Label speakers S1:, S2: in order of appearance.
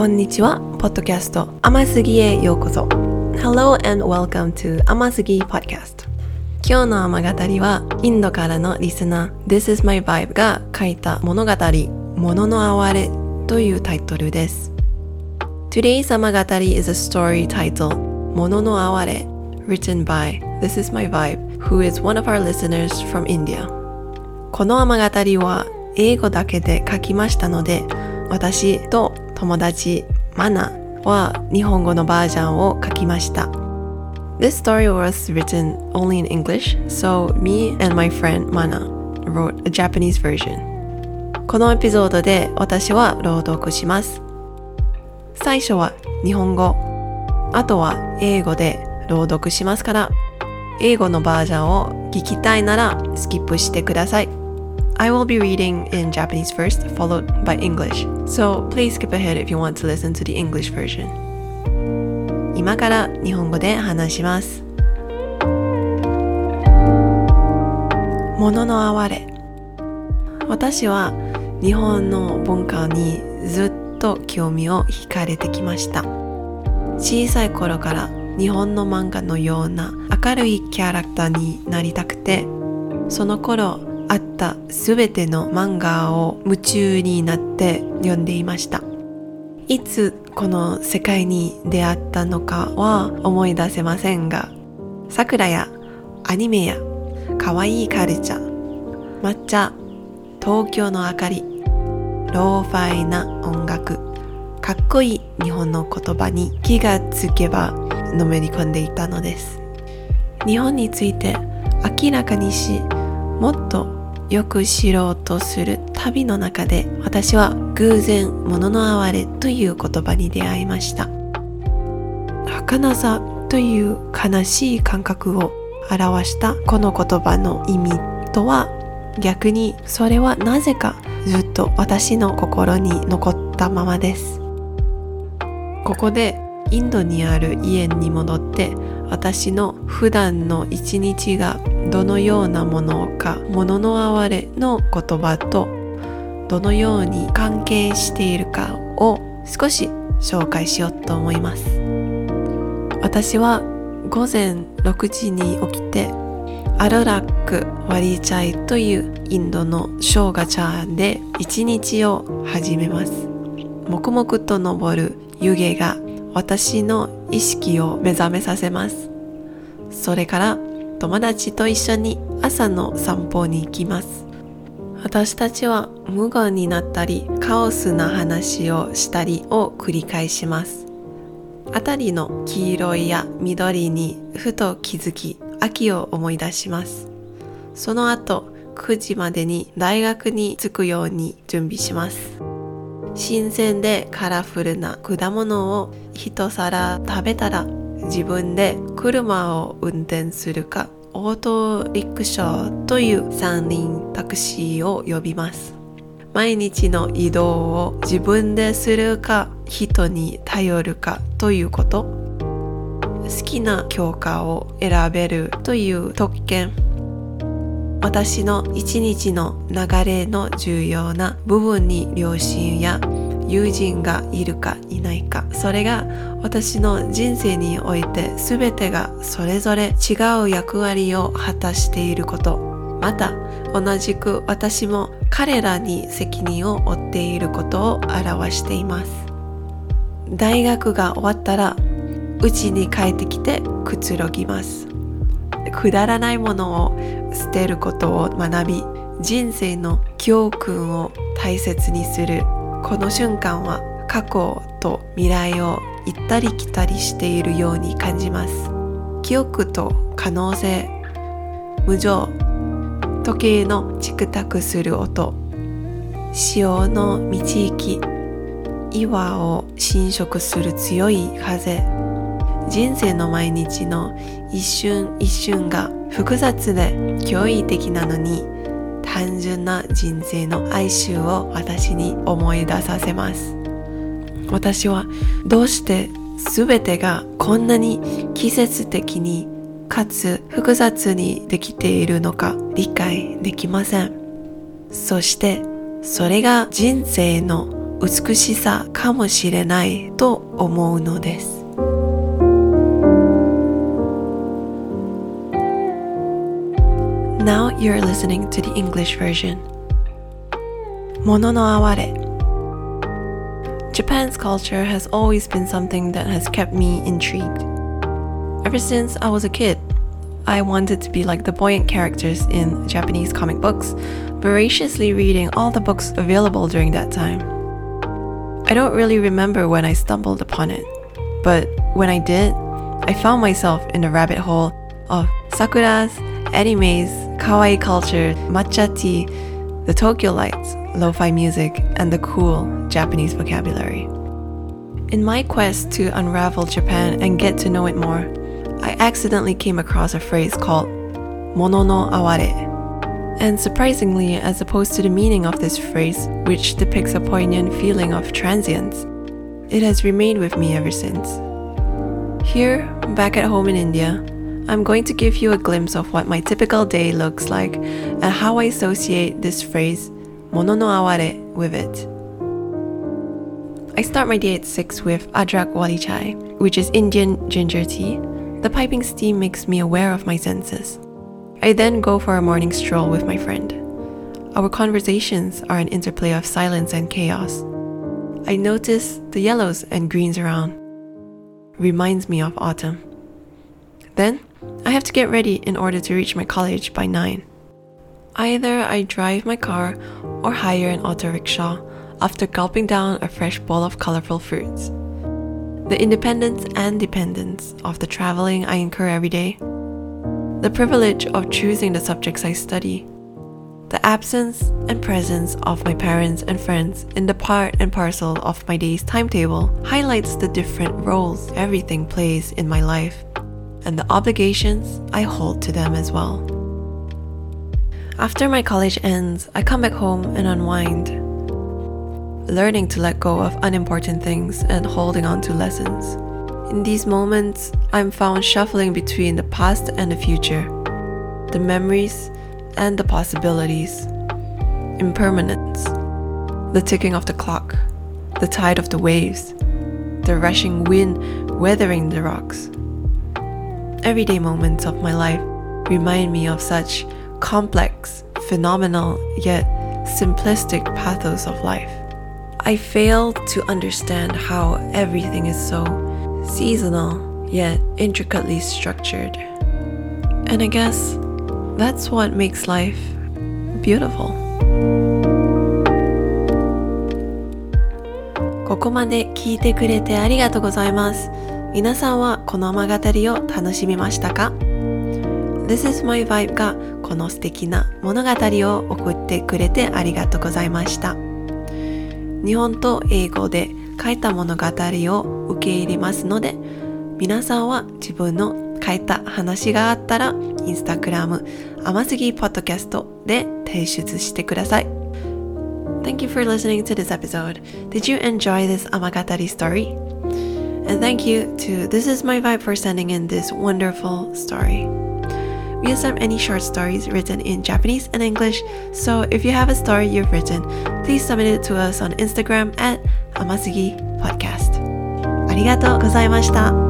S1: こんにちは。ポッドキャスト甘すぎへようこそ。Hello and welcome to 甘すぎ Podcast。今日の雨語りはインドからのリスナー This is my vibe が書いた物語もの哀れというタイトルです。Today's 雨語り is a story titled もの哀れ written by This is my vibe who is one of our listeners from India この雨語りは英語だけで書きましたので私と友達マナは日本語のバージョンを書きました This story was written only in English, so me and my friend Mana wrote a Japanese version. このエピソードで私は朗読します。最初は日本語、あとは英語で朗読しますから、英語のバージョンを聞きたいならスキップしてください。I will be reading in Japanese first, followed by English. So please skip ahead if you want to listen to the English version. 今から日本語で話します。ものの哀れ私は日本の文化にずっと興味を惹かれてきました小さい頃から日本の漫画のような明るいキャラクターになりたくてその頃あった全ての漫画を夢中になって読んでいました。いつこの世界に出会ったのかは思い出せませんが桜やアニメや可愛いカルチャー抹茶東京の明かりローファイな音楽かっこいい日本の言葉に気がつけばのめり込んでいたのです。日本について明らかにしもっとよく知ろうとする旅の中で私は偶然「ものの哀れ」という言葉に出会いました。儚さという悲しい感覚を表したこの言葉の意味とは逆にそれはなぜかずっと私の心に残ったままです。ここでインドにある家に戻って私の普段の一日がどのようなものか「ものの哀れ」の言葉とどのように関係しているかを少し紹介しようと思います。私は午前6時に起きてアルラックワリーチャイというインドの生姜茶で一日を始めます。黙々と昇る湯気が私の意識を目覚めさせますそれから友達と一緒に朝の散歩に行きます私たちは無言になったりカオスな話をしたりを繰り返します辺りの黄色いや緑にふと気づき秋を思い出します。その後、9時までに大学に着くように準備します。新鮮でカラフルな果物を一皿食べたら自分で車を運転するかオートリクショーという三輪タクシーを呼びます。毎日の移動を自分でするか人に頼るかということ好きな教科を選べるという特権私の一日の流れの重要な部分に両親や友人がいるかいないか。それが私の人生において全てがそれぞれ違う役割を果たしていること。また同じく私も彼らに責任を負っていることを表しています。大学が終わったら家に帰ってきてくつろぎます。くだらないものを捨てることを学び人生の教訓を大切にするこの瞬間は過去と未来を行ったり来たりしているように感じます。記憶と可能性無常時計のチクタクする音。潮の道行き岩を侵食する強い風。人生の毎日の一瞬一瞬が複雑で驚異的なのに単純な人生の哀愁を私に思い出させます。私はどうして全てがこんなに季節的にかつ複雑にできているのか理解できません。そしてそれが人生の美しさかもしれないと思うのです。Now you're listening to the English version. Mono no aware. Japan's culture has always been something that has kept me intrigued. Ever since I was a kid, I wanted to be like the buoyant characters in Japanese comic books, voraciously reading all the books available during that time. I don't really remember when I stumbled upon it, but when I did, I found myself in the rabbit hole of sakuras, animes, kawaii culture, matcha tea, the Tokyo lights, lo-fi music, and the cool Japanese vocabulary. In my quest to unravel Japan and get to know it more, I accidentally came across a phrase called mono no aware. And surprisingly, as opposed to the meaning of this phrase, which depicts a poignant feeling of transience, it has remained with me ever since. Here, back at home in India, I'm going to give you a glimpse of what my typical day looks like and how I associate this phrase, mono no aware, with it. I start my day at 6 with adrak wali chai, which is Indian ginger tea. The piping steam makes me aware of my senses. I then go for a morning stroll with my friend. Our conversations are an interplay of silence and chaos. I notice the yellows and greens around. Reminds me of autumn. Then, I have to get ready in order to reach my college by 9. Either I drive my car or hire an auto rickshaw after gulping down a fresh bowl of colorful fruits. The independence and dependence of the traveling I incur every day, the privilege of choosing the subjects I study, the absence and presence of my parents and friends in the part and parcel of my day's timetable highlights the different roles everything plays in my life and the obligations I hold to them as well. After my college ends, I come back home and unwind, learning to let go of unimportant things and holding on to lessons. In these moments, I'm found shuffling between the past and the future, the memories and the possibilities, impermanence, the ticking of the clock, the tide of the waves, the rushing wind weathering the rocks everyday moments of my life remind me of such complex, phenomenal, yet simplistic pathos of life. I fail to understand how everything is so seasonal, yet intricately structured. And I guess that's what makes life beautiful. ここまで聞いてくれてありがとうございます。 皆さんはこの物語を楽しみましたか？This is my vibe がこの素敵な物語を送ってくれてありがとうございました。日本と英語で書いた物語を受け入れますので、皆さんは自分の書いた話があったら、インスタグラム、甘すぎポッドキャストで提出してください。Thank you for listening to this episode. Did you enjoy this Amagatari story? And thank you to This Is My Vibe for sending in this wonderful story. We accept any short stories written in Japanese and English, so if you have a story you've written, please submit it to us on Instagram at Amasugi Podcast. ありがとうございました。